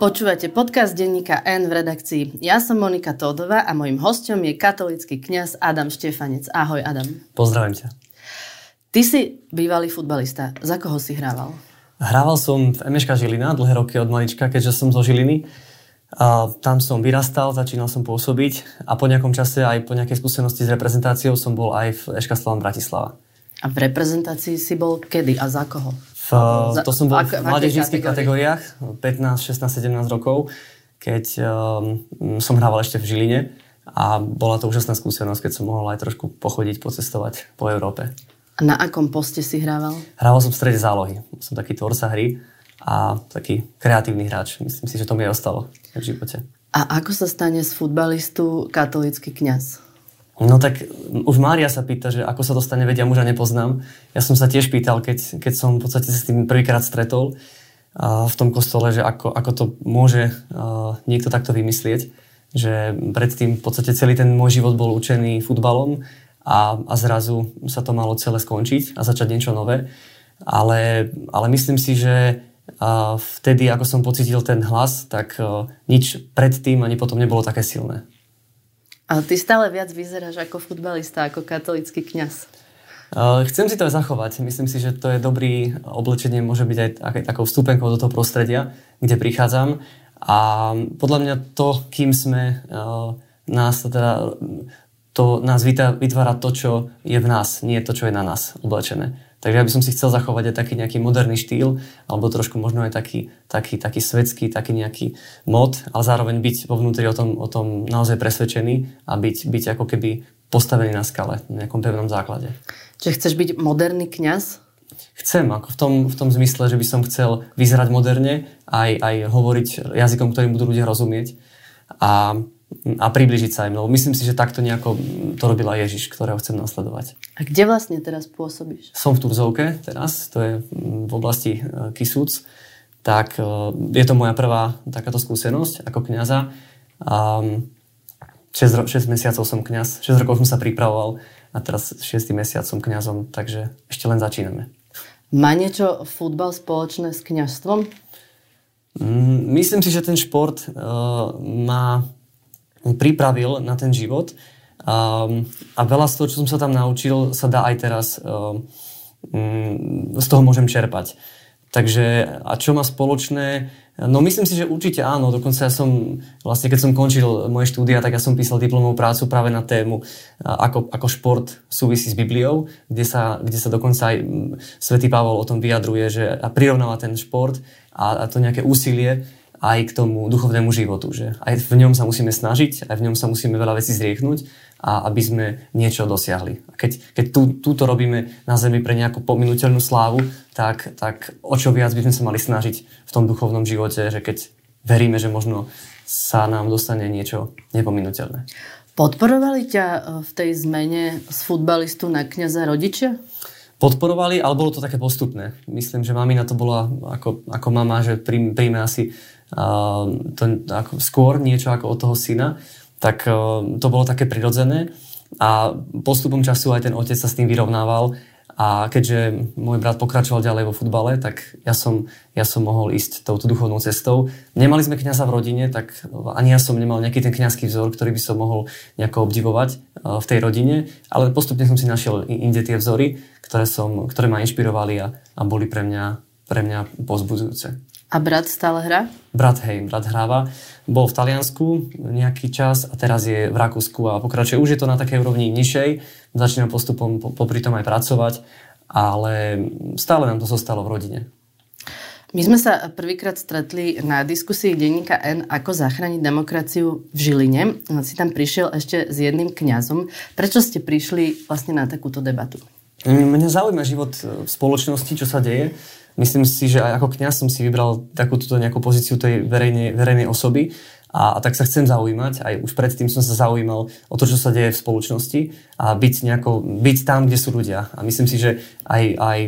Počúvate podcast denníka N v redakcii. Ja som Monika Tódová a mojim hostom je katolický kňaz Adam Štefanec. Ahoj Adam. Pozdravím ťa. Ty si bývalý futbalista. Za koho si hrával? Hrával som v MŠK Žilina dlhé roky od malička, keďže som zo Žiliny. A tam som vyrastal, začínal som pôsobiť a po nejakom čase aj po nejakej skúsenosti s reprezentáciou som bol aj v Eška Slavan Bratislava. A v reprezentácii si bol kedy a za koho? V, to som bol v mládežníckých kategóriách, 15, 16, 17 rokov, keď um, som hrával ešte v Žiline a bola to úžasná skúsenosť, keď som mohol aj trošku pochodiť, pocestovať po Európe. A na akom poste si hrával? Hrával som v strede zálohy. Som taký tvorca hry a taký kreatívny hráč. Myslím si, že to mi ostalo v živote. A ako sa stane z futbalistu katolícky kňaz? No tak už Mária sa pýta, že ako sa dostane, vedia muža nepoznám. Ja som sa tiež pýtal, keď, keď som v podstate s tým prvýkrát stretol uh, v tom kostole, že ako, ako to môže uh, niekto takto vymyslieť. Že predtým v podstate celý ten môj život bol učený futbalom a, a zrazu sa to malo celé skončiť a začať niečo nové. Ale, ale myslím si, že uh, vtedy, ako som pocitil ten hlas, tak nič predtým ani potom nebolo také silné. Ale ty stále viac vyzeráš ako futbalista, ako katolický kňaz. Chcem si to aj zachovať. Myslím si, že to je dobrý oblečenie, môže byť aj, takou vstupenkou do toho prostredia, kde prichádzam. A podľa mňa to, kým sme, nás teda, to nás vytvára to, čo je v nás, nie to, čo je na nás oblečené. Takže ja by som si chcel zachovať aj taký nejaký moderný štýl, alebo trošku možno aj taký, taký, taký svetský, taký nejaký mod, ale zároveň byť vo vnútri o tom, o tom naozaj presvedčený a byť, byť ako keby postavený na skale, na nejakom pevnom základe. Čiže chceš byť moderný kňaz? Chcem, ako v tom, v tom zmysle, že by som chcel vyzerať moderne, aj, aj hovoriť jazykom, ktorým budú ľudia rozumieť. A a približiť sa im. Lebo myslím si, že takto nejako to robila Ježiš, ktorého chcem nasledovať. A kde vlastne teraz pôsobíš? Som v Turzovke teraz, to je v oblasti e, Kisúc. Tak e, je to moja prvá takáto skúsenosť ako kniaza. 6, 6 mesiacov som kňaz, 6 rokov som sa pripravoval a teraz 6 mesiac som kňazom, takže ešte len začíname. Má niečo futbal spoločné s kňazstvom? Mm, myslím si, že ten šport uh, má pripravil na ten život. A, a veľa z toho, čo som sa tam naučil, sa dá aj teraz, um, z toho môžem čerpať. Takže a čo má spoločné? No myslím si, že určite áno. Dokonca ja som, vlastne keď som končil moje štúdia, tak ja som písal diplomovú prácu práve na tému, ako, ako šport súvisí s Bibliou, kde sa, kde sa dokonca aj svätý Pavol o tom vyjadruje, že a prirovnáva ten šport a, a to nejaké úsilie aj k tomu duchovnému životu. Že aj v ňom sa musíme snažiť, aj v ňom sa musíme veľa vecí zrieknúť a aby sme niečo dosiahli. A keď, keď tú, túto robíme na zemi pre nejakú pominuteľnú slávu, tak, tak o čo viac by sme sa mali snažiť v tom duchovnom živote, že keď veríme, že možno sa nám dostane niečo nepominuteľné. Podporovali ťa e, v tej zmene z futbalistu na kniaza rodičia? Podporovali, ale bolo to také postupné. Myslím, že mamina to bola ako, ako mama, že príjme asi to, ako skôr niečo ako od toho syna, tak to bolo také prirodzené a postupom času aj ten otec sa s tým vyrovnával a keďže môj brat pokračoval ďalej vo futbale, tak ja som, ja som mohol ísť touto duchovnou cestou. Nemali sme kňaza v rodine, tak ani ja som nemal nejaký ten kňazský vzor, ktorý by som mohol nejako obdivovať v tej rodine, ale postupne som si našiel inde tie vzory, ktoré, som, ktoré ma inšpirovali a, a boli pre mňa, pre mňa pozbudzujúce. A brat stále hrá? Brat, hej, brat hráva. Bol v Taliansku nejaký čas a teraz je v Rakúsku a pokračuje. Už je to na takej úrovni nižšej, začína postupom popri tom aj pracovať, ale stále nám to zostalo v rodine. My sme sa prvýkrát stretli na diskusii denníka N, ako zachrániť demokraciu v Žiline. Si tam prišiel ešte s jedným kňazom. Prečo ste prišli vlastne na takúto debatu? Mňa zaujíma život v spoločnosti, čo sa deje myslím si, že aj ako kňaz som si vybral takúto nejakú pozíciu tej verejnej, verejnej osoby a, a tak sa chcem zaujímať. Aj už predtým som sa zaujímal o to, čo sa deje v spoločnosti a byť, nejako, byť tam, kde sú ľudia. A myslím si, že aj, aj,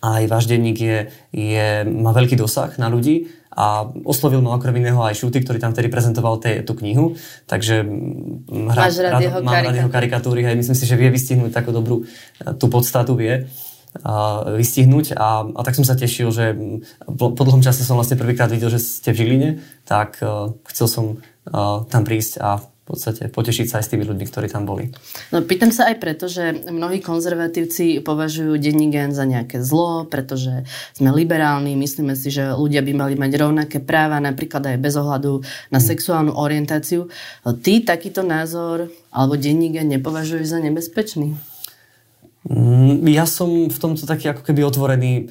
aj váš denník je, je, má veľký dosah na ľudí a oslovil ma okrem iného aj Šuty, ktorý tam vtedy prezentoval te, tú knihu, takže hra, rád, rád, jeho mám rád jeho karikatúry a myslím si, že vie vystihnúť takú dobrú tú podstatu vie. Vystihnúť a, a tak som sa tešil, že po, po dlhom čase som vlastne prvýkrát videl, že ste v Žiline, tak uh, chcel som uh, tam prísť a v podstate potešiť sa aj s tými ľuďmi, ktorí tam boli. No, pýtam sa aj preto, že mnohí konzervatívci považujú denní gen za nejaké zlo, pretože sme liberálni, myslíme si, že ľudia by mali mať rovnaké práva, napríklad aj bez ohľadu na sexuálnu orientáciu. Ty takýto názor alebo denní gen nepovažuješ za nebezpečný? Mm, ja som v tomto taký ako keby otvorený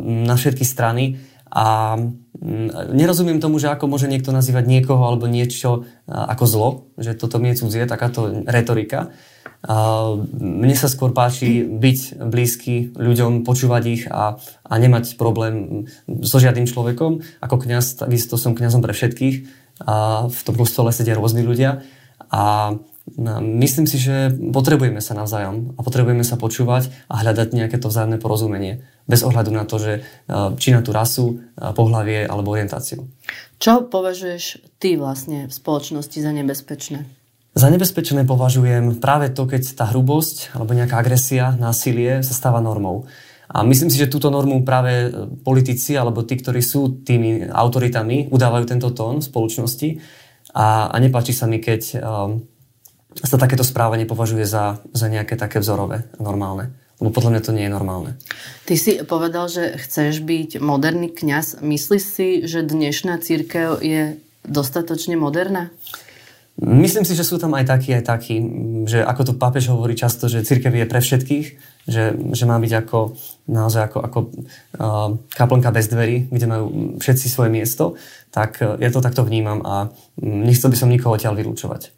na všetky strany a mm, nerozumiem tomu, že ako môže niekto nazývať niekoho alebo niečo ako zlo, že toto mi je cudzie, takáto retorika. Mne sa skôr páči byť blízky ľuďom, počúvať ich a, a nemať problém so žiadnym človekom. Ako kňaz, takisto som kňazom pre všetkých. A v tom kostole sedia rôzni ľudia. A No, myslím si, že potrebujeme sa navzájom a potrebujeme sa počúvať a hľadať nejaké to vzájomné porozumenie. Bez ohľadu na to, že e, či na tú rasu, e, pohlavie alebo orientáciu. Čo považuješ ty vlastne v spoločnosti za nebezpečné? Za nebezpečné považujem práve to, keď tá hrubosť alebo nejaká agresia, násilie sa stáva normou. A myslím si, že túto normu práve e, politici alebo tí, ktorí sú tými autoritami, udávajú tento tón v spoločnosti. A, a nepáči sa mi, keď um, sa takéto správanie považuje za, za nejaké také vzorové normálne. Lebo podľa mňa to nie je normálne. Ty si povedal, že chceš byť moderný kňaz. Myslíš si, že dnešná církev je dostatočne moderná? Myslím si, že sú tam aj takí, aj takí, že ako to pápež hovorí často, že církev je pre všetkých, že, že má byť ako naozaj ako, ako uh, kaplnka bez dverí, kde majú všetci svoje miesto, tak uh, ja to takto vnímam a nechcel by som nikoho odtiaľ vylúčovať.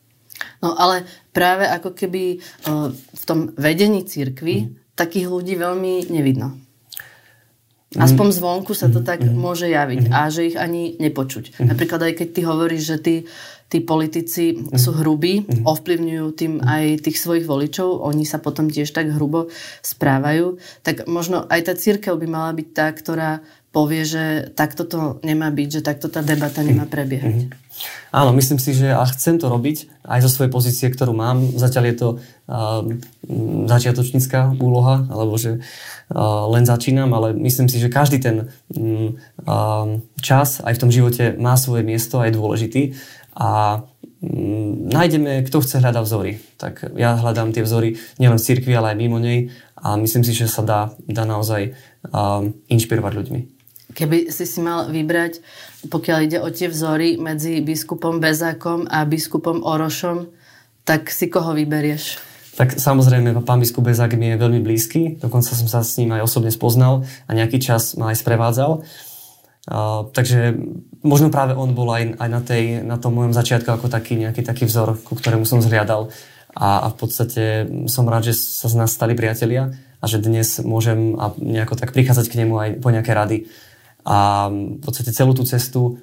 No ale práve ako keby uh, v tom vedení církvy mm. takých ľudí veľmi nevidno. Aspoň mhm. zvonku sa to mhm. tak môže javiť a že ich ani nepočuť. Napríklad aj keď ty hovoríš, že tí, tí politici sú hrubí, ovplyvňujú tým aj tých svojich voličov, oni sa potom tiež tak hrubo správajú, tak možno aj tá církev by mala byť tá, ktorá povie, že takto to nemá byť, že takto tá debata nemá prebiehať. Mm-hmm. Áno, myslím si, že a chcem to robiť aj zo svojej pozície, ktorú mám. Zatiaľ je to uh, začiatočnícká úloha, alebo že uh, len začínam, ale myslím si, že každý ten um, čas aj v tom živote má svoje miesto a je dôležitý. A um, nájdeme, kto chce hľadať vzory. Tak ja hľadám tie vzory nielen v cirkvi, ale aj mimo nej a myslím si, že sa dá, dá naozaj um, inšpirovať ľuďmi. Keby si si mal vybrať, pokiaľ ide o tie vzory medzi biskupom Bezákom a biskupom Orošom, tak si koho vyberieš? Tak samozrejme, pán biskup Bezák mi je veľmi blízky, dokonca som sa s ním aj osobne spoznal a nejaký čas ma aj sprevádzal. Uh, takže možno práve on bol aj, aj na, tej, na tom mojom začiatku ako taký nejaký taký vzor, ku ktorému som zhliadal. A, a v podstate som rád, že sa z nás stali priatelia a že dnes môžem a nejako tak prichádzať k nemu aj po nejaké rady a v podstate celú tú cestu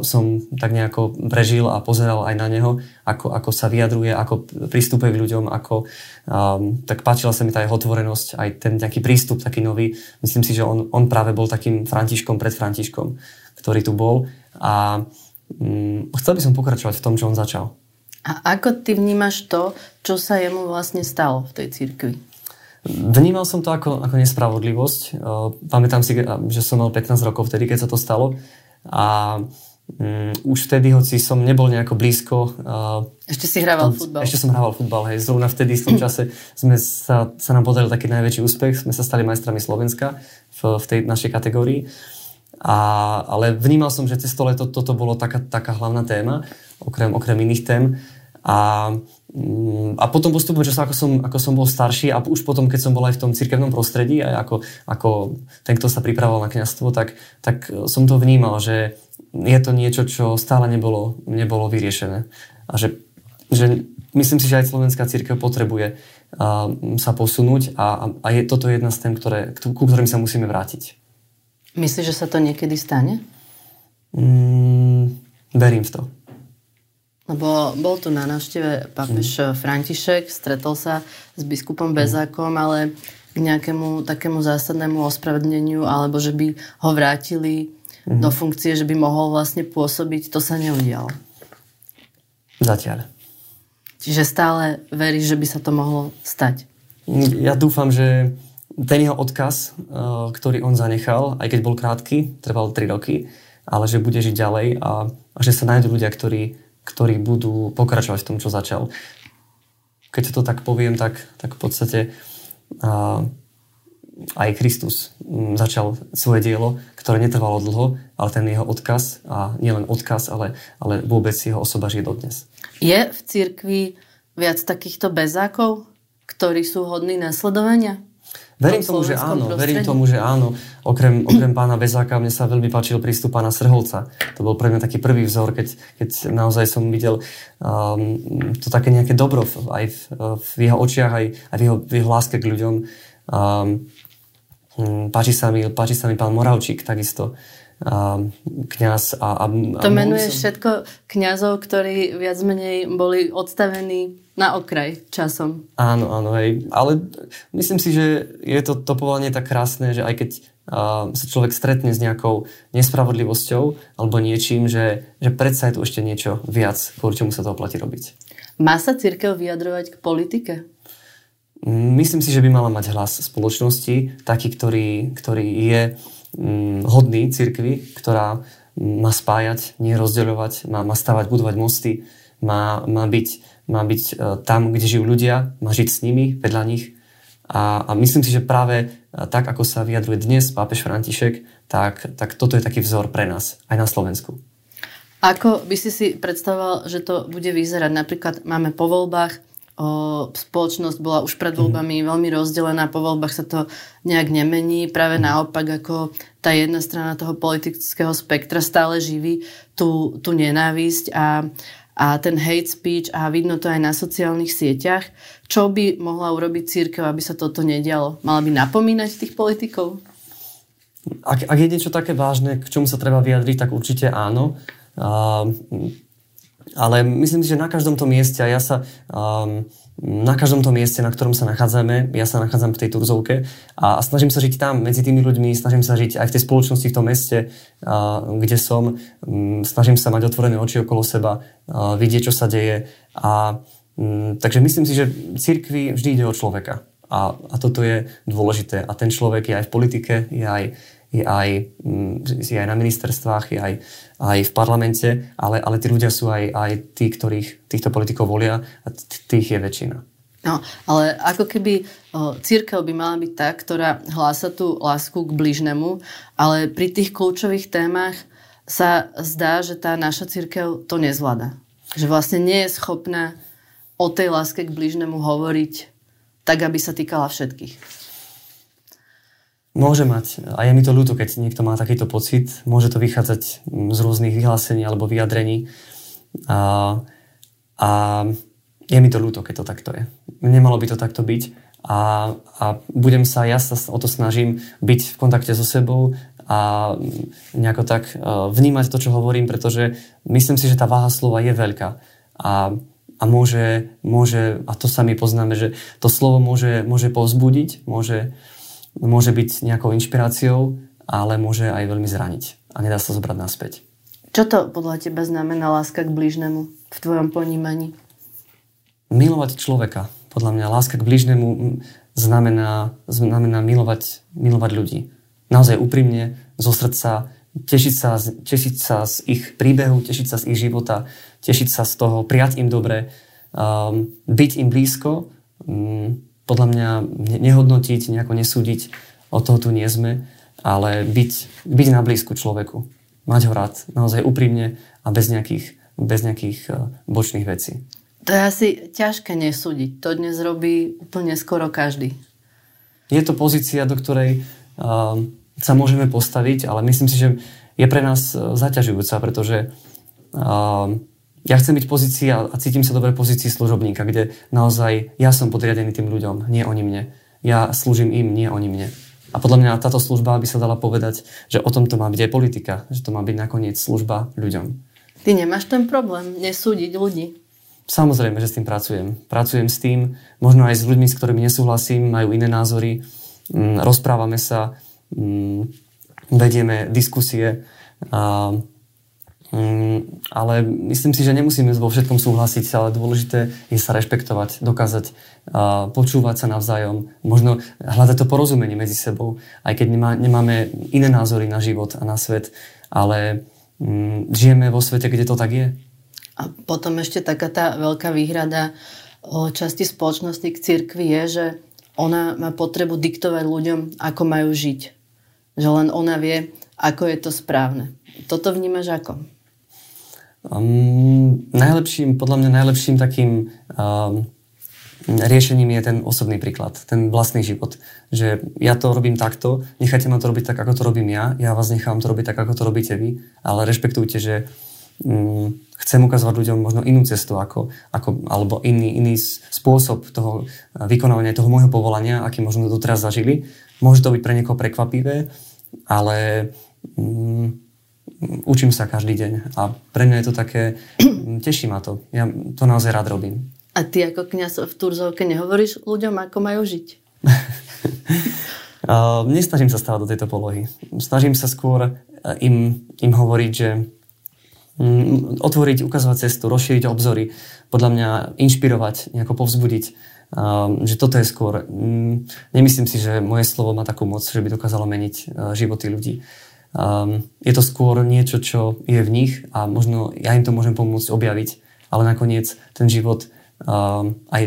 som tak nejako prežil a pozeral aj na neho, ako, ako sa vyjadruje, ako pristupuje k ľuďom, ako um, tak páčila sa mi tá jeho otvorenosť, aj ten nejaký prístup taký nový. Myslím si, že on, on práve bol takým Františkom pred Františkom, ktorý tu bol a um, chcel by som pokračovať v tom, čo on začal. A ako ty vnímaš to, čo sa jemu vlastne stalo v tej cirkvi? Vnímal som to ako, ako nespravodlivosť. Pamätám si, že som mal 15 rokov vtedy, keď sa to stalo. A um, už vtedy, hoci som nebol nejako blízko... Uh, ešte si hrával futbal. Ešte som hrával futbal, hej. Zrovna vtedy, v tom čase, sme sa, sa nám podaril taký najväčší úspech. Sme sa stali majstrami Slovenska v, v tej našej kategórii. A, ale vnímal som, že cez to leto toto bolo taká, taká hlavná téma, okrem, okrem iných tém. A a potom postupom času, ako som, ako som bol starší a už potom, keď som bol aj v tom cirkevnom prostredí, aj ako, ako ten, kto sa pripravoval na kniazstvo, tak, tak som to vnímal, že je to niečo, čo stále nebolo, nebolo vyriešené. A že, že myslím si, že aj slovenská církev potrebuje a, sa posunúť a, a je toto jedna z tém, ktoré, ku ktorým sa musíme vrátiť. Myslíš, že sa to niekedy stane? Mm, verím v to. Lebo bol tu na návšteve pápež mm. František, stretol sa s biskupom mhm. Bezákom, ale k nejakému takému zásadnému ospravedlneniu, alebo že by ho vrátili mm. do funkcie, že by mohol vlastne pôsobiť, to sa neudialo. Zatiaľ. Čiže stále veríš, že by sa to mohlo stať? Ja dúfam, že ten jeho odkaz, ktorý on zanechal, aj keď bol krátky, trval 3 roky, ale že bude žiť ďalej a, a že sa nájdú ľudia, ktorí, ktorí budú pokračovať v tom, čo začal. Keď to tak poviem, tak, tak v podstate a, aj Kristus začal svoje dielo, ktoré netrvalo dlho, ale ten jeho odkaz, a nielen odkaz, ale, ale vôbec jeho osoba žije dodnes. Je v cirkvi viac takýchto bezákov, ktorí sú hodní nasledovania? Verím tomu, že áno, prostredí. verím tomu, že áno. Okrem, okrem pána Bezáka mne sa veľmi páčil prístup pána Srholca. To bol pre mňa taký prvý vzor, keď, keď naozaj som videl um, to také nejaké dobro aj v, v jeho očiach, aj, aj v, jeho, v jeho láske k ľuďom. Um, páči, sa mi, páči sa mi pán Moravčík takisto kňaz. A, a, to menuje som... všetko kňazov, ktorí viac menej boli odstavení na okraj časom. Áno, áno, hej. Ale myslím si, že je to, to povolanie tak krásne, že aj keď uh, sa človek stretne s nejakou nespravodlivosťou alebo niečím, že, že predsa je tu ešte niečo viac, kvôli čomu sa to oplatí robiť. Má sa církev vyjadrovať k politike? Myslím si, že by mala mať hlas spoločnosti, taký, ktorý, ktorý je hodný cirkvi, ktorá má spájať, nie rozdeľovať, má, má stavať, budovať mosty, má, má byť, má byť e, tam, kde žijú ľudia, má žiť s nimi, vedľa nich. A, a myslím si, že práve e, tak, ako sa vyjadruje dnes pápež František, tak, tak toto je taký vzor pre nás, aj na Slovensku. Ako by si si predstavoval, že to bude vyzerať? Napríklad máme po voľbách o, spoločnosť bola už pred voľbami mm. veľmi rozdelená, po voľbách sa to nejak nemení, práve mm. naopak ako tá jedna strana toho politického spektra stále živí tú, tú nenávisť a, a ten hate speech a vidno to aj na sociálnych sieťach. Čo by mohla urobiť církev, aby sa toto nedialo? Mala by napomínať tých politikov? Ak, ak je niečo také vážne, k čomu sa treba vyjadriť, tak určite áno. Uh, ale myslím si, že na každom tom mieste, a ja sa um, na každom tom mieste, na ktorom sa nachádzame, ja sa nachádzam v tej Turzovke a, a snažím sa žiť tam medzi tými ľuďmi, snažím sa žiť aj v tej spoločnosti, v tom meste, kde som, um, snažím sa mať otvorené oči okolo seba, uh, vidieť, čo sa deje. A, um, takže myslím si, že cirkvi vždy ide o človeka. A, a toto je dôležité. A ten človek je aj v politike, je aj je aj, mm, je aj na ministerstvách, je aj, aj v parlamente, ale, ale tí ľudia sú aj, aj tí, ktorých týchto politikov volia a tých je väčšina. No, ale ako keby o, církev by mala byť tá, ktorá hlása tú lásku k bližnemu, ale pri tých kľúčových témach sa zdá, že tá naša církev to nezvláda. Že vlastne nie je schopná o tej láske k bližnemu hovoriť tak, aby sa týkala všetkých. Môže mať. A je mi to ľúto, keď niekto má takýto pocit. Môže to vychádzať mm, z rôznych vyhlásení alebo vyjadrení. A, a je mi to ľúto, keď to takto je. Nemalo by to takto byť. A, a budem sa, ja sa o to snažím byť v kontakte so sebou a nejako tak e, vnímať to, čo hovorím, pretože myslím si, že tá váha slova je veľká. A, a môže, môže, a to sami poznáme, že to slovo môže, môže povzbudiť, môže, môže byť nejakou inšpiráciou, ale môže aj veľmi zraniť a nedá sa zobrať naspäť. Čo to podľa teba znamená láska k blížnemu v tvojom ponímaní? Milovať človeka. Podľa mňa láska k blížnemu znamená, znamená milovať, milovať ľudí. Naozaj úprimne, zo srdca, tešiť sa, tešiť sa z ich príbehu, tešiť sa z ich života, tešiť sa z toho, prijať im dobre, um, byť im blízko, um, podľa mňa nehodnotiť, nejako nesúdiť, o toho tu nie sme, ale byť, byť na blízku človeku. Mať ho rád, naozaj úprimne a bez nejakých, bez nejakých uh, bočných vecí. To je asi ťažké nesúdiť. To dnes robí úplne skoro každý. Je to pozícia, do ktorej uh, sa môžeme postaviť, ale myslím si, že je pre nás uh, zaťažujúca, pretože uh, ja chcem byť v pozícii a, a cítim sa dobre v pozícii služobníka, kde naozaj ja som podriadený tým ľuďom, nie oni mne. Ja slúžim im, nie oni mne. A podľa mňa táto služba by sa dala povedať, že o tom to má byť aj politika, že to má byť nakoniec služba ľuďom. Ty nemáš ten problém nesúdiť ľudí? Samozrejme, že s tým pracujem. Pracujem s tým, možno aj s ľuďmi, s ktorými nesúhlasím, majú iné názory, mm, rozprávame sa, mm, vedieme diskusie. A ale myslím si, že nemusíme vo všetkom súhlasiť, ale dôležité je sa rešpektovať, dokázať počúvať sa navzájom, možno hľadať to porozumenie medzi sebou, aj keď nemá, nemáme iné názory na život a na svet, ale um, žijeme vo svete, kde to tak je. A potom ešte taká tá veľká výhrada o časti spoločnosti k cirkvi je, že ona má potrebu diktovať ľuďom, ako majú žiť. Že len ona vie, ako je to správne. Toto vnímaš ako? Um, najlepším, podľa mňa najlepším takým um, riešením je ten osobný príklad, ten vlastný život. Že ja to robím takto, nechajte ma to robiť tak, ako to robím ja, ja vás nechám to robiť tak, ako to robíte vy, ale rešpektujte, že um, chcem ukazovať ľuďom možno inú cestu, ako, ako, alebo iný, iný spôsob toho vykonávania toho môjho povolania, aký možno doteraz zažili. Môže to byť pre niekoho prekvapivé, ale um, učím sa každý deň a pre mňa je to také, teší ma to. Ja to naozaj rád robím. A ty ako kniaz v Turzovke nehovoríš ľuďom, ako majú žiť? uh, nesnažím sa stávať do tejto polohy. Snažím sa skôr im, im hovoriť, že um, otvoriť, ukazovať cestu, rozšíriť obzory, podľa mňa inšpirovať, nejako povzbudiť, že toto je skôr. Um, nemyslím si, že moje slovo má takú moc, že by dokázalo meniť uh, životy ľudí. Um, je to skôr niečo, čo je v nich a možno ja im to môžem pomôcť objaviť, ale nakoniec ten život um, aj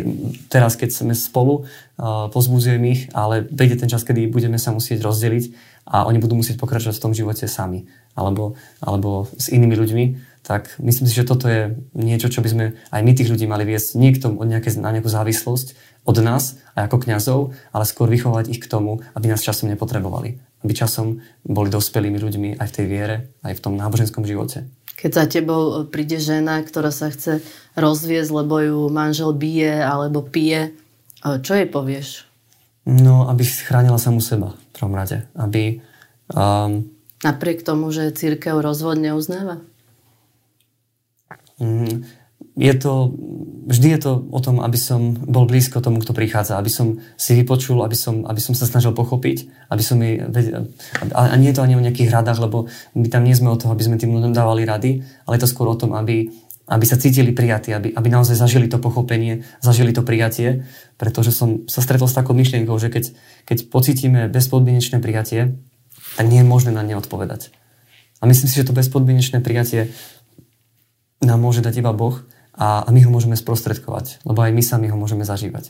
teraz, keď sme spolu, uh, pozbudzujem ich, ale príde ten čas, kedy budeme sa musieť rozdeliť a oni budú musieť pokračovať v tom živote sami alebo, alebo s inými ľuďmi, tak myslím si, že toto je niečo, čo by sme aj my tých ľudí mali viesť nie k tomu, nejaké, na nejakú závislosť od nás, aj ako kňazov, ale skôr vychovať ich k tomu, aby nás časom nepotrebovali aby časom boli dospelými ľuďmi aj v tej viere, aj v tom náboženskom živote. Keď za tebou príde žena, ktorá sa chce rozviesť, lebo ju manžel bije alebo pije, čo jej povieš? No, aby chránila samu seba v prvom rade. Aby, um, Napriek tomu, že církev rozvod neuznáva? Um, je to, vždy je to o tom, aby som bol blízko tomu, kto prichádza, aby som si vypočul, aby som, aby som sa snažil pochopiť, aby som jej vedel, a nie je to ani o nejakých radách, lebo my tam nie sme o toho, aby sme tým ľuďom dávali rady, ale je to skôr o tom, aby, aby sa cítili prijatí, aby, aby naozaj zažili to pochopenie, zažili to prijatie, pretože som sa stretol s takou myšlienkou, že keď, keď pocítime bezpodmienečné prijatie, tak nie je možné na ne odpovedať. A myslím si, že to bezpodmienečné prijatie nám môže dať iba Boh, a, my ho môžeme sprostredkovať, lebo aj my sami ho môžeme zažívať.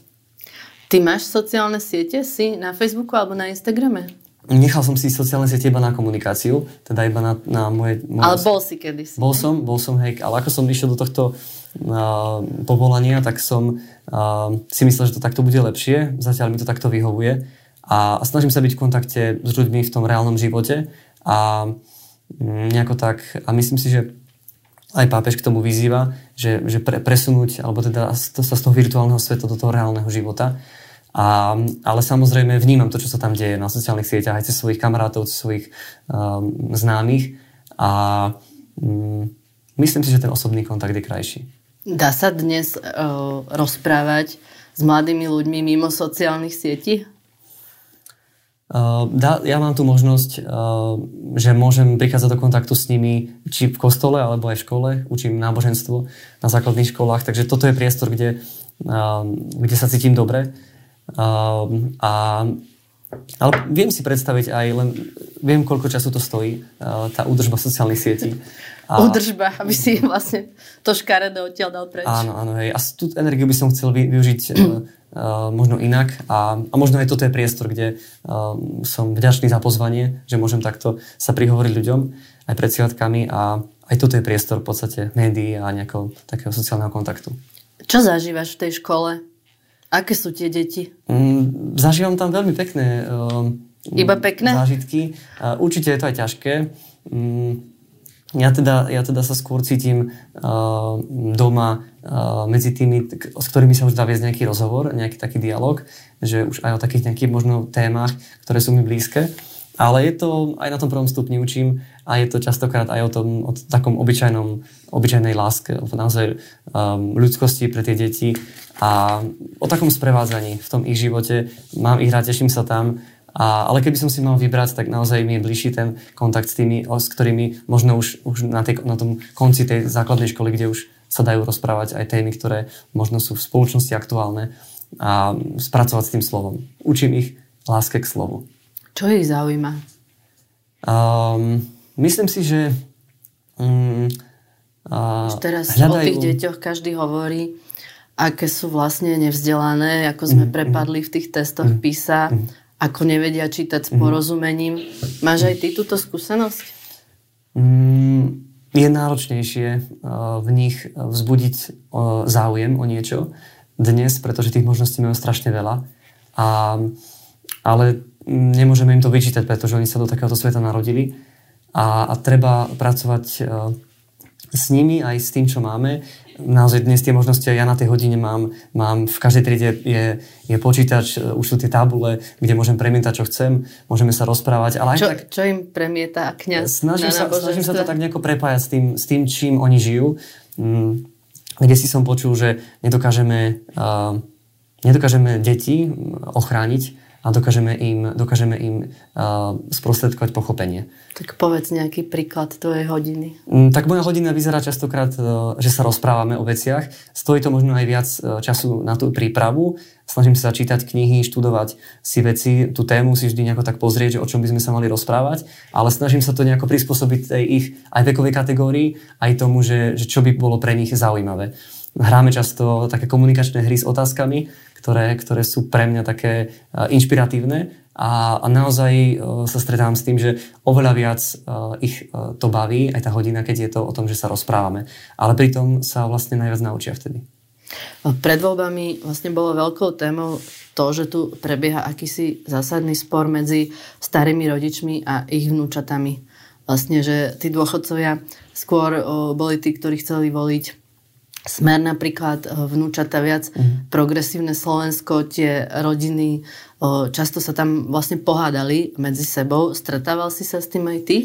Ty máš sociálne siete? Si na Facebooku alebo na Instagrame? Nechal som si sociálne siete iba na komunikáciu, teda iba na, na moje, moje... Ale bol si kedysi. Bol som, bol som, hej, ale ako som išiel do tohto uh, povolania, tak som uh, si myslel, že to takto bude lepšie, zatiaľ mi to takto vyhovuje a, a snažím sa byť v kontakte s ľuďmi v tom reálnom živote a um, nejako tak, a myslím si, že aj pápež k tomu vyzýva, že, že pre, presunúť, alebo teda sa z toho virtuálneho sveta do toho reálneho života. A, ale samozrejme vnímam to, čo sa tam deje na sociálnych sieťach, aj cez svojich kamarátov, cez svojich um, známych a um, myslím si, že ten osobný kontakt je krajší. Dá sa dnes uh, rozprávať s mladými ľuďmi mimo sociálnych sietí? Uh, dá, ja mám tu možnosť, uh, že môžem prichádzať do kontaktu s nimi či v kostole, alebo aj v škole. Učím náboženstvo na základných školách, takže toto je priestor, kde, uh, kde sa cítim dobre. Uh, a, ale viem si predstaviť aj len, viem koľko času to stojí, uh, tá údržba sociálnych sietí. A, Udržba, aby si vlastne to škaredé odtiaľ dal preč. Áno, áno, hej. A tú energiu by som chcel vy, využiť uh, Uh, možno inak a, a možno aj toto je priestor, kde uh, som vďačný za pozvanie, že môžem takto sa prihovoriť ľuďom aj pred sviatkami a aj toto je priestor v podstate médií a nejakého takého sociálneho kontaktu. Čo zažívaš v tej škole? Aké sú tie deti? Mm, zažívam tam veľmi pekné uh, Iba pekné? zážitky. Uh, určite je to aj ťažké. Um, ja teda, ja teda sa skôr cítim uh, doma uh, medzi tými, s ktorými sa už dá viesť nejaký rozhovor, nejaký taký dialog, že už aj o takých nejakých možno témach, ktoré sú mi blízke. Ale je to aj na tom prvom stupni učím a je to častokrát aj o tom o takom obyčajnom, obyčajnej láske, o naozaj um, ľudskosti pre tie deti a o takom sprevádzaní v tom ich živote. Mám ich rád, teším sa tam A, ale keby som si mal vybrať, tak naozaj mi je bližší ten kontakt s tými, s ktorými možno už, už na, tej, na tom konci tej základnej školy, kde už sa dajú rozprávať aj témy, ktoré možno sú v spoločnosti aktuálne a spracovať s tým slovom. Učím ich láske k slovu. Čo ich zaujíma? Um, myslím si, že um, uh, teraz hľadajú... o tých deťoch každý hovorí, aké sú vlastne nevzdelané, ako sme mm, prepadli v tých testoch mm, PISA, mm ako nevedia čítať s mhm. porozumením. Máš aj ty túto skúsenosť? Mm, je náročnejšie uh, v nich vzbudiť uh, záujem o niečo dnes, pretože tých možností majú strašne veľa. A, ale nemôžeme im to vyčítať, pretože oni sa do takéhoto sveta narodili a, a treba pracovať s nimi aj s tým, čo máme naozaj dnes tie možnosti ja na tej hodine mám, mám v každej triede je, je počítač, e, už sú tie tabule, kde môžem premietať, čo chcem, môžeme sa rozprávať. Ale čo, tak, čo im premieta kniaz snažím sa, snažím sa to tak nejako prepájať s tým, s tým čím oni žijú. Mm, kde si som počul, že nedokážeme, uh, nedokážeme deti ochrániť, a dokážeme im, dokážeme im uh, sprostredkovať pochopenie. Tak povedz nejaký príklad tvojej hodiny. Um, tak moja hodina vyzerá častokrát, uh, že sa rozprávame o veciach. Stojí to možno aj viac uh, času na tú prípravu. Snažím sa čítať knihy, študovať si veci. Tú tému si vždy nejako tak pozrieť, že o čom by sme sa mali rozprávať. Ale snažím sa to nejako prispôsobiť tej ich aj vekovej kategórii, aj tomu, že, že čo by bolo pre nich zaujímavé. Hráme často také komunikačné hry s otázkami, ktoré, ktoré sú pre mňa také e, inšpiratívne a, a naozaj e, sa stretám s tým, že oveľa viac e, ich to baví, aj tá hodina, keď je to o tom, že sa rozprávame. Ale pritom sa vlastne najviac naučia vtedy. Pred voľbami vlastne bolo veľkou témou to, že tu prebieha akýsi zásadný spor medzi starými rodičmi a ich vnúčatami. Vlastne, že tí dôchodcovia skôr boli tí, ktorí chceli voliť Smer napríklad, eh, vnúčata viac, mm. progresívne Slovensko, tie rodiny, eh, často sa tam vlastne pohádali medzi sebou. Stretával si sa s tým aj ty?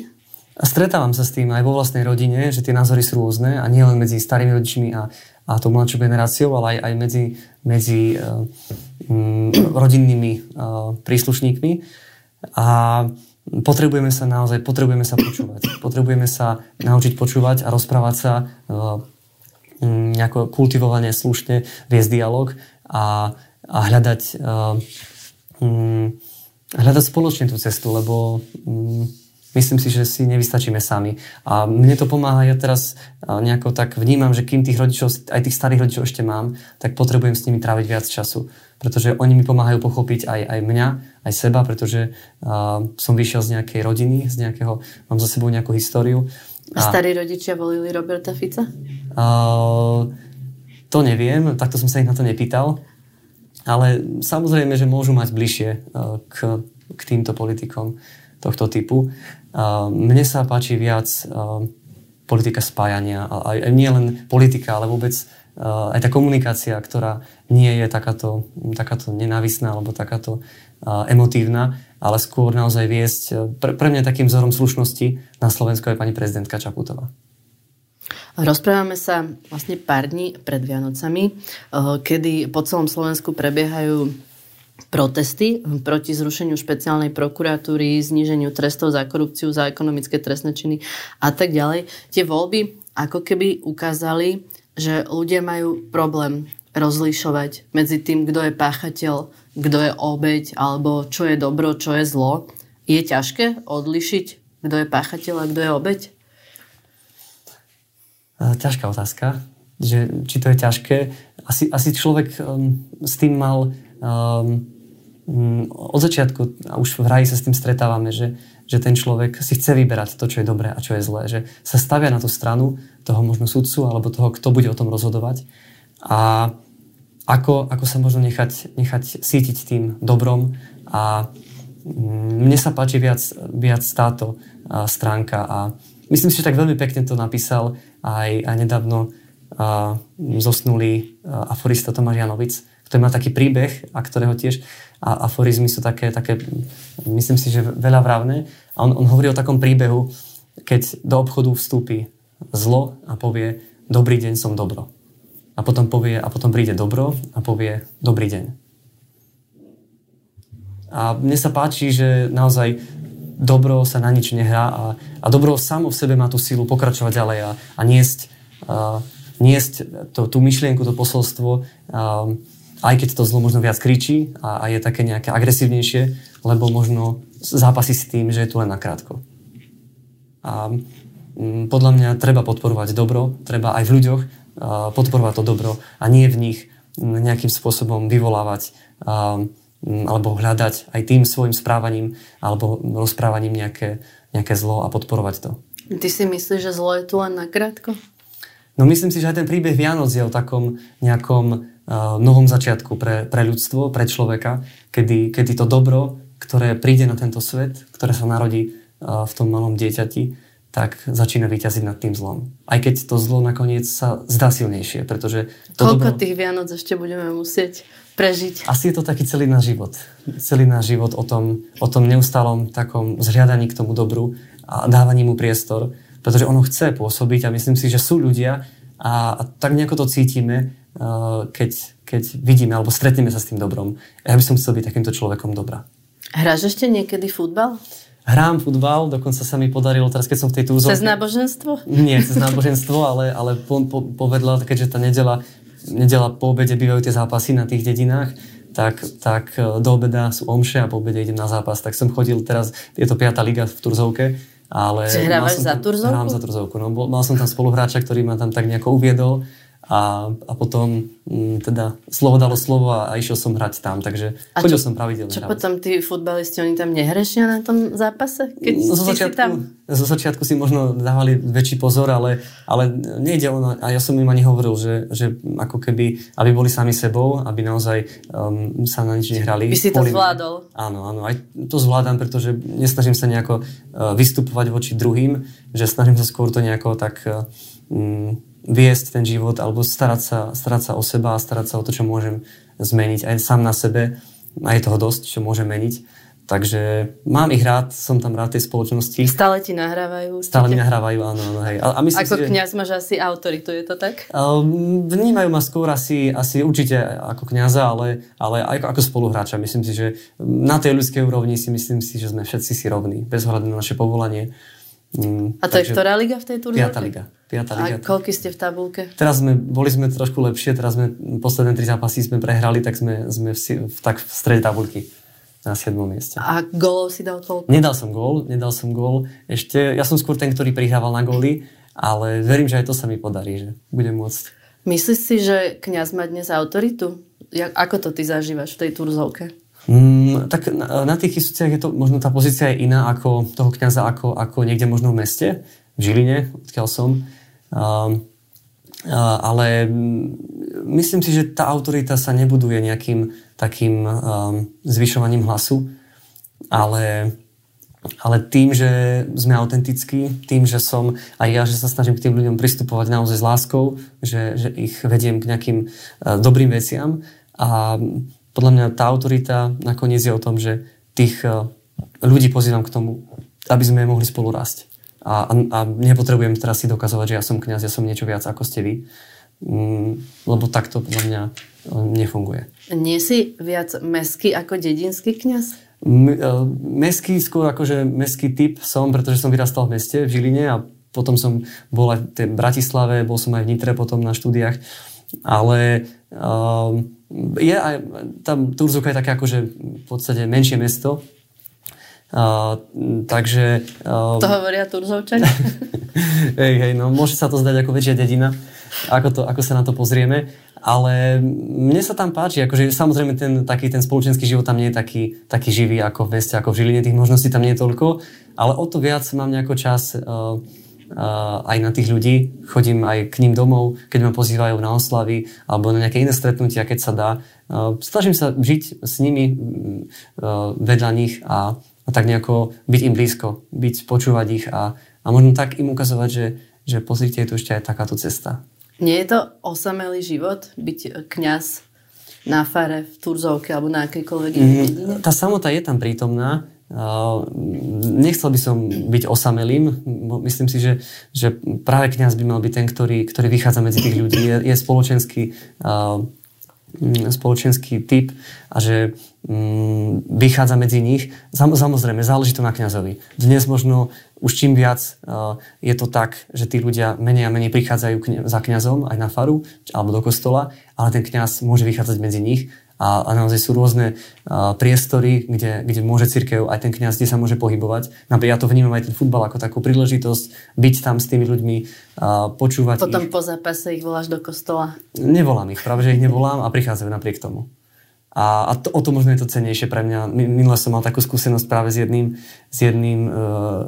A stretávam sa s tým aj vo vlastnej rodine, že tie názory sú rôzne a nie len medzi starými rodičmi a, a tou mladšou generáciou, ale aj, aj medzi, medzi uh, um, rodinnými uh, príslušníkmi. A potrebujeme sa naozaj, potrebujeme sa počúvať. Potrebujeme sa naučiť počúvať a rozprávať sa uh, nejako kultivovane, slušne viesť dialog a, a hľadať, uh, um, hľadať spoločne tú cestu, lebo um, myslím si, že si nevystačíme sami. A mne to pomáha, ja teraz nejako tak vnímam, že kým tých rodičov, aj tých starých rodičov ešte mám, tak potrebujem s nimi tráviť viac času. Pretože oni mi pomáhajú pochopiť aj, aj mňa, aj seba, pretože uh, som vyšiel z nejakej rodiny, z nejakého, mám za sebou nejakú históriu a starí rodičia volili Roberta Fica? Uh, to neviem, takto som sa ich na to nepýtal. Ale samozrejme, že môžu mať bližšie uh, k, k týmto politikom tohto typu. Uh, mne sa páči viac uh, politika spájania. A, a nie len politika, ale vôbec uh, aj tá komunikácia, ktorá nie je takáto, takáto nenávisná alebo takáto uh, emotívna, ale skôr naozaj viesť. E, pre, pre mňa takým vzorom slušnosti na Slovensku je pani prezidentka Čaputová. Rozprávame sa vlastne pár dní pred Vianocami, e, kedy po celom Slovensku prebiehajú protesty proti zrušeniu špeciálnej prokuratúry, zníženiu trestov za korupciu, za ekonomické trestné činy a tak ďalej. Tie voľby ako keby ukázali, že ľudia majú problém rozlišovať medzi tým, kto je páchateľ kto je obeď, alebo čo je dobro, čo je zlo. Je ťažké odlišiť, kto je páchateľ a kto je obeď? Ťažká otázka. Že, či to je ťažké. Asi, asi človek um, s tým mal um, um, od začiatku, a už v raji sa s tým stretávame, že, že ten človek si chce vyberať to, čo je dobré a čo je zlé. Že sa stavia na tú stranu toho možno sudcu alebo toho, kto bude o tom rozhodovať. A ako, ako sa možno nechať, nechať sítiť tým dobrom. A mm, mne sa páči viac, viac táto stránka. A myslím si, že tak veľmi pekne to napísal aj, aj nedávno a, zosnulý aforista Tomáš Janovic, ktorý má taký príbeh a ktorého tiež a aforizmy sú také, také myslím si, že veľa vravné. A on, on hovorí o takom príbehu, keď do obchodu vstúpi zlo a povie dobrý deň, som dobro a potom povie, a potom príde dobro a povie dobrý deň. A mne sa páči, že naozaj dobro sa na nič nehrá a, a dobro samo v sebe má tú sílu pokračovať ďalej a, a niesť, a, niesť to, tú myšlienku, to posolstvo, a, aj keď to zlo možno viac kričí a, a je také nejaké agresívnejšie, lebo možno zápasí s tým, že je tu len nakrátko. A podľa mňa treba podporovať dobro, treba aj v ľuďoch podporovať to dobro a nie v nich nejakým spôsobom vyvolávať alebo hľadať aj tým svojim správaním alebo rozprávaním nejaké, nejaké zlo a podporovať to. Ty si myslíš, že zlo je tu len nakrátko? No myslím si, že aj ten príbeh Vianoc je o takom nejakom uh, novom začiatku pre, pre ľudstvo, pre človeka, kedy, kedy to dobro, ktoré príde na tento svet, ktoré sa narodí uh, v tom malom dieťati, tak začína vyťaziť nad tým zlom. Aj keď to zlo nakoniec sa zdá silnejšie, pretože... To Koľko dobro... tých Vianoc ešte budeme musieť prežiť. Asi je to taký celý náš život. Celý náš život o tom, o tom neustálom takom zhliadaní k tomu dobru a dávaní mu priestor, pretože ono chce pôsobiť a myslím si, že sú ľudia a, a tak nejako to cítime, uh, keď, keď vidíme alebo stretneme sa s tým dobrom. Ja by som chcel byť takýmto človekom dobra. Hráš ešte niekedy futbal? Hrám futbal, dokonca sa mi podarilo, teraz keď som v tej túzovke... Cez náboženstvo? Nie, cez náboženstvo, ale, ale po, po, povedla, keďže tá nedela nedela po obede bývajú tie zápasy na tých dedinách, tak, tak e, do obeda sú omše a po obede idem na zápas. Tak som chodil teraz, je to 5. liga v Turzovke, ale... Čiže hrávaš za Turzovku? Hrám za Turzovku. No, mal som tam spoluhráča, ktorý ma tam tak nejako uviedol a, a potom m, mm, teda slovo dalo slovo a, a išiel som hrať tam, takže a chodil čo, som pravidelne. Čo hrávať. potom tí futbalisti, oni tam nehrešia na tom zápase? Keď no, zo, začiatku, tam? zo začiatku si možno dávali väčší pozor, ale, ale nejde ono, a ja som im ani hovoril, že, že ako keby, aby boli sami sebou, aby naozaj um, sa na nič nehrali. By si to zvládol? Áno, áno, aj to zvládam, pretože nesnažím sa nejako uh, vystupovať voči druhým, že snažím sa skôr to nejako tak uh, um, viesť ten život alebo starať sa, starať sa o seba a starať sa o to, čo môžem zmeniť aj sám na sebe. A je toho dosť, čo môžem meniť. Takže mám ich rád, som tam rád tej spoločnosti. Stále ti nahrávajú? Stále mi nahrávajú, áno, áno, hej. A, a myslím ako si, kniaz máš asi autoritu, je to tak? Um, vnímajú ma skôr asi, asi určite ako kniaza, ale, ale aj ako spoluhráča. Myslím si, že na tej ľudskej úrovni si myslím si, že sme všetci si rovní, bez ohľadu na naše povolanie. Mm, a to takže, je ktorá liga v tej turné? Piatá liga. Piatá liga. A koľky ste v tabulke? Teraz sme, boli sme trošku lepšie, teraz sme posledné tri zápasy sme prehrali, tak sme, sme v, v, tak v strede tabulky na 7. mieste. A gólov si dal koľko? Nedal som gól, nedal som gól. Ešte, ja som skôr ten, ktorý prihrával na góly, ale verím, že aj to sa mi podarí, že budem môcť. Myslíš si, že kňaz má dnes autoritu? Jak, ako to ty zažívaš v tej turzovke? Mm, tak na, na tých Kisuciach je to, možno tá pozícia je iná ako toho kniaza, ako, ako niekde možno v meste, v Žiline, odkiaľ som. Um, ale myslím si, že tá autorita sa nebuduje nejakým takým um, zvyšovaním hlasu, ale, ale tým, že sme autentickí, tým, že som aj ja, že sa snažím k tým ľuďom pristupovať naozaj s láskou, že, že ich vediem k nejakým uh, dobrým veciam a podľa mňa tá autorita nakoniec je o tom, že tých eh, ľudí pozývam k tomu, aby sme mohli spolu rásť. A, a, a nepotrebujem teraz si dokazovať, že ja som kňaz, ja som niečo viac ako ste vy, mm, lebo takto podľa mňa eh, nefunguje. Nie si viac meský ako dedinský kňaz? Eh, meský, skôr akože meský typ som, pretože som vyrastal v meste, v Žiline a potom som bol aj v Bratislave, bol som aj v Nitre potom na štúdiách, ale um, je aj, tam Turzuka je také akože v podstate menšie mesto, Uh, takže... Uh, to hovoria Turzovčania? hej, hej, no môže sa to zdať ako väčšia dedina, ako, to, ako sa na to pozrieme, ale mne sa tam páči, akože samozrejme ten, taký, ten spoločenský život tam nie je taký, taký živý ako v meste, ako v Žiline, tých možností tam nie je toľko, ale o to viac mám nejako čas uh, aj na tých ľudí. Chodím aj k ním domov, keď ma pozývajú na oslavy alebo na nejaké iné stretnutia, keď sa dá. Snažím sa žiť s nimi vedľa nich a, a tak nejako byť im blízko, byť, počúvať ich a, a možno tak im ukazovať, že, že pozrite, je tu ešte aj takáto cesta. Nie je to osamelý život byť kňaz na fare, v Turzovke alebo na akejkoľvek mm, Tá samota je tam prítomná, Nechcel by som byť osamelým. Myslím si, že, že práve kňaz by mal byť ten, ktorý, ktorý vychádza medzi tých ľudí. Je, je spoločenský mm, spoločenský typ a že mm, vychádza medzi nich. Samozrejme, záleží to na kňazovi. Dnes možno už čím viac uh, je to tak, že tí ľudia menej a menej prichádzajú za kňazom aj na faru alebo do kostola, ale ten kňaz môže vychádzať medzi nich a, a naozaj sú rôzne a, priestory, kde, kde môže církev aj ten kňaz, kde sa môže pohybovať. Napríklad ja to vnímam aj ten futbal ako takú príležitosť byť tam s tými ľuďmi, a, počúvať Potom ich. po zápase ich voláš do kostola. Nevolám ich, práve že ich nevolám a prichádzajú napriek tomu. A, a to, o to možno je to cenejšie pre mňa. Minule som mal takú skúsenosť práve s jedným, s jedným uh,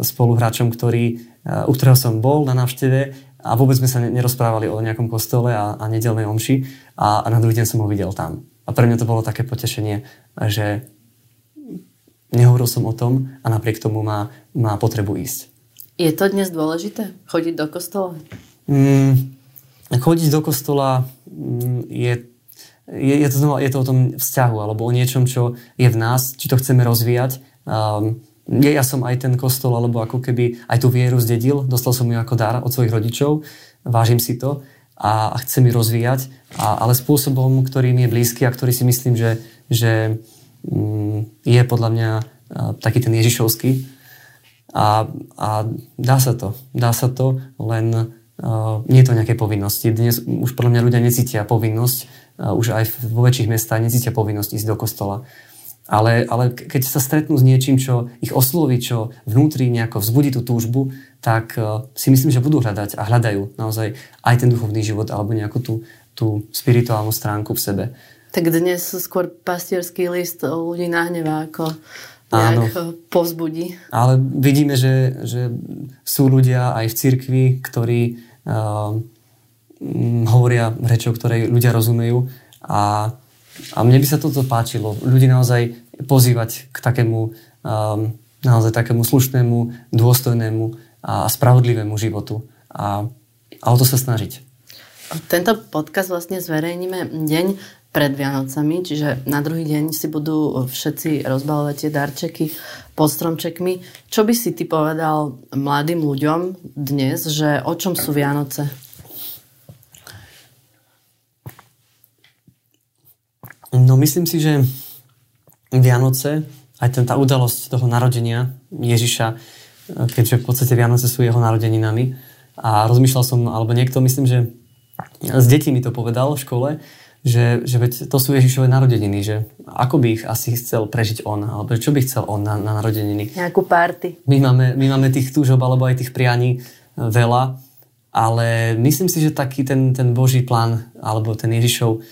spoluhráčom, ktorý, uh, u ktorého som bol na návšteve a vôbec sme sa nerozprávali o nejakom kostole a, a nedelnej omši a, a na druhý deň som ho videl tam. A pre mňa to bolo také potešenie, že nehovoril som o tom a napriek tomu má, má potrebu ísť. Je to dnes dôležité? Chodiť do kostola? Mm, chodiť do kostola mm, je, je, je, to znova, je to o tom vzťahu alebo o niečom, čo je v nás, či to chceme rozvíjať. Um, ja som aj ten kostol, alebo ako keby aj tú vieru zdedil, dostal som ju ako dar od svojich rodičov, vážim si to a, a chcem ju rozvíjať, a, ale spôsobom, ktorý mi je blízky a ktorý si myslím, že, že mm, je podľa mňa a, taký ten Ježišovský. A, a dá sa to. Dá sa to, len a, nie je to nejaké povinnosti. Dnes už podľa mňa ľudia necítia povinnosť, a, už aj vo väčších mestách necítia povinnosť ísť do kostola. Ale, ale keď sa stretnú s niečím, čo ich osloví, čo vnútri nejako vzbudí tú túžbu, tak uh, si myslím, že budú hľadať a hľadajú naozaj aj ten duchovný život alebo nejakú tú, tú spirituálnu stránku v sebe. Tak dnes skôr pastierský list ľudí nahnevá ako nejak Áno. povzbudí. Ale vidíme, že, že sú ľudia aj v cirkvi, ktorí uh, hovoria rečou, ktorej ľudia rozumejú a a mne by sa toto páčilo. Ľudí naozaj pozývať k takému, um, naozaj takému slušnému, dôstojnému a spravodlivému životu. A, a o to sa snažiť. Tento podcast vlastne zverejníme deň pred Vianocami, čiže na druhý deň si budú všetci rozbalovať tie darčeky pod stromčekmi. Čo by si ty povedal mladým ľuďom dnes, že o čom sú Vianoce? No myslím si, že Vianoce, aj ten, tá udalosť toho narodenia Ježiša, keďže v podstate Vianoce sú jeho narodeninami. A rozmýšľal som, alebo niekto, myslím, že s detí mi to povedal v škole, že, že veď to sú Ježišové narodeniny, že ako by ich asi chcel prežiť on, alebo čo by chcel on na, na narodeniny. Nejakú party. My máme, my máme tých túžob alebo aj tých prianí veľa, ale myslím si, že taký ten, ten Boží plán, alebo ten Ježišov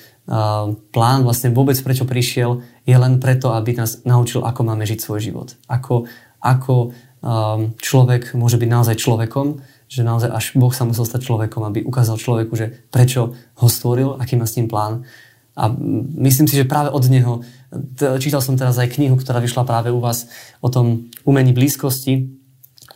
plán vlastne vôbec prečo prišiel, je len preto, aby nás naučil, ako máme žiť svoj život. Ako, ako um, človek môže byť naozaj človekom, že naozaj až Boh sa musel stať človekom, aby ukázal človeku, že prečo ho stvoril, aký má s ním plán. A myslím si, že práve od neho, čítal som teraz aj knihu, ktorá vyšla práve u vás o tom umení blízkosti,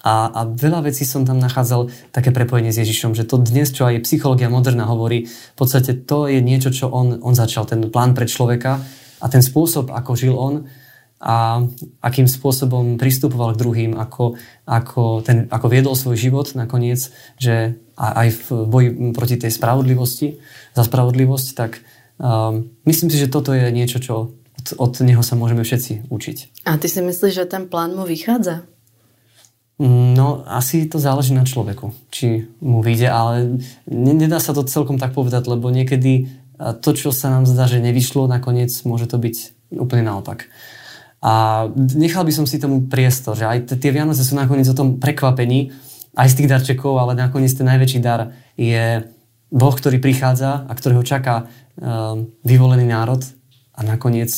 a, a veľa vecí som tam nachádzal také prepojenie s Ježišom, že to dnes, čo aj psychológia moderná hovorí, v podstate to je niečo, čo on, on začal, ten plán pre človeka a ten spôsob, ako žil on a akým spôsobom pristupoval k druhým, ako, ako, ten, ako viedol svoj život nakoniec, že aj v boji proti tej spravodlivosti, za spravodlivosť, tak um, myslím si, že toto je niečo, čo od, od neho sa môžeme všetci učiť. A ty si myslíš, že ten plán mu vychádza? No, asi to záleží na človeku, či mu vyjde, ale nedá sa to celkom tak povedať, lebo niekedy to, čo sa nám zdá, že nevyšlo, nakoniec môže to byť úplne naopak. A nechal by som si tomu priestor, že aj tie Vianoce sú nakoniec o tom prekvapení, aj z tých darčekov, ale nakoniec ten najväčší dar je Boh, ktorý prichádza a ktorého čaká um, vyvolený národ a nakoniec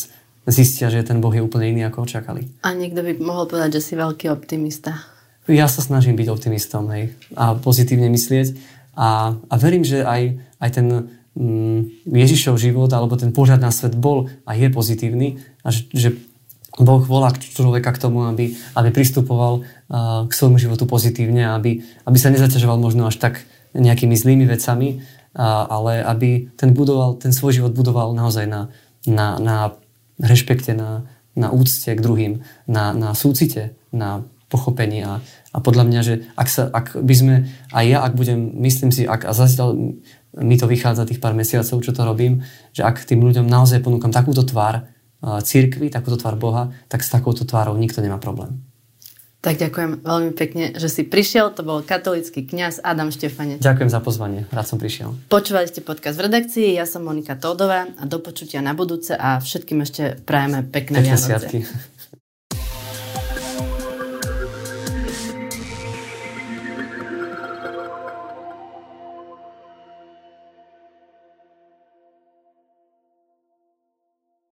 zistia, že ten Boh je úplne iný, ako očakali. A niekto by mohol povedať, že si veľký optimista ja sa snažím byť optimistom hej, a pozitívne myslieť. A, a verím, že aj, aj ten mm, Ježišov život alebo ten pohľad na svet bol a je pozitívny a že, že Boh volá človeka k tomu, aby, aby pristupoval uh, k svojmu životu pozitívne, aby, aby sa nezaťažoval možno až tak nejakými zlými vecami, uh, ale aby ten, budoval, ten svoj život budoval naozaj na, na, na rešpekte, na, na úcte k druhým, na, na súcite, na pochopení a, a podľa mňa, že ak, sa, ak by sme, aj ja, ak budem, myslím si, ak a zatiaľ mi to vychádza tých pár mesiacov, čo to robím, že ak tým ľuďom naozaj ponúkam takúto tvár církvy, takúto tvár Boha, tak s takouto tvárou nikto nemá problém. Tak ďakujem veľmi pekne, že si prišiel. To bol katolický kňaz Adam Štefanec. Ďakujem za pozvanie, rád som prišiel. Počúvali ste podcast v redakcii, ja som Monika Todová a do počutia na budúce a všetkým ešte prajeme pekné, pekné Vianoce. Sviatky.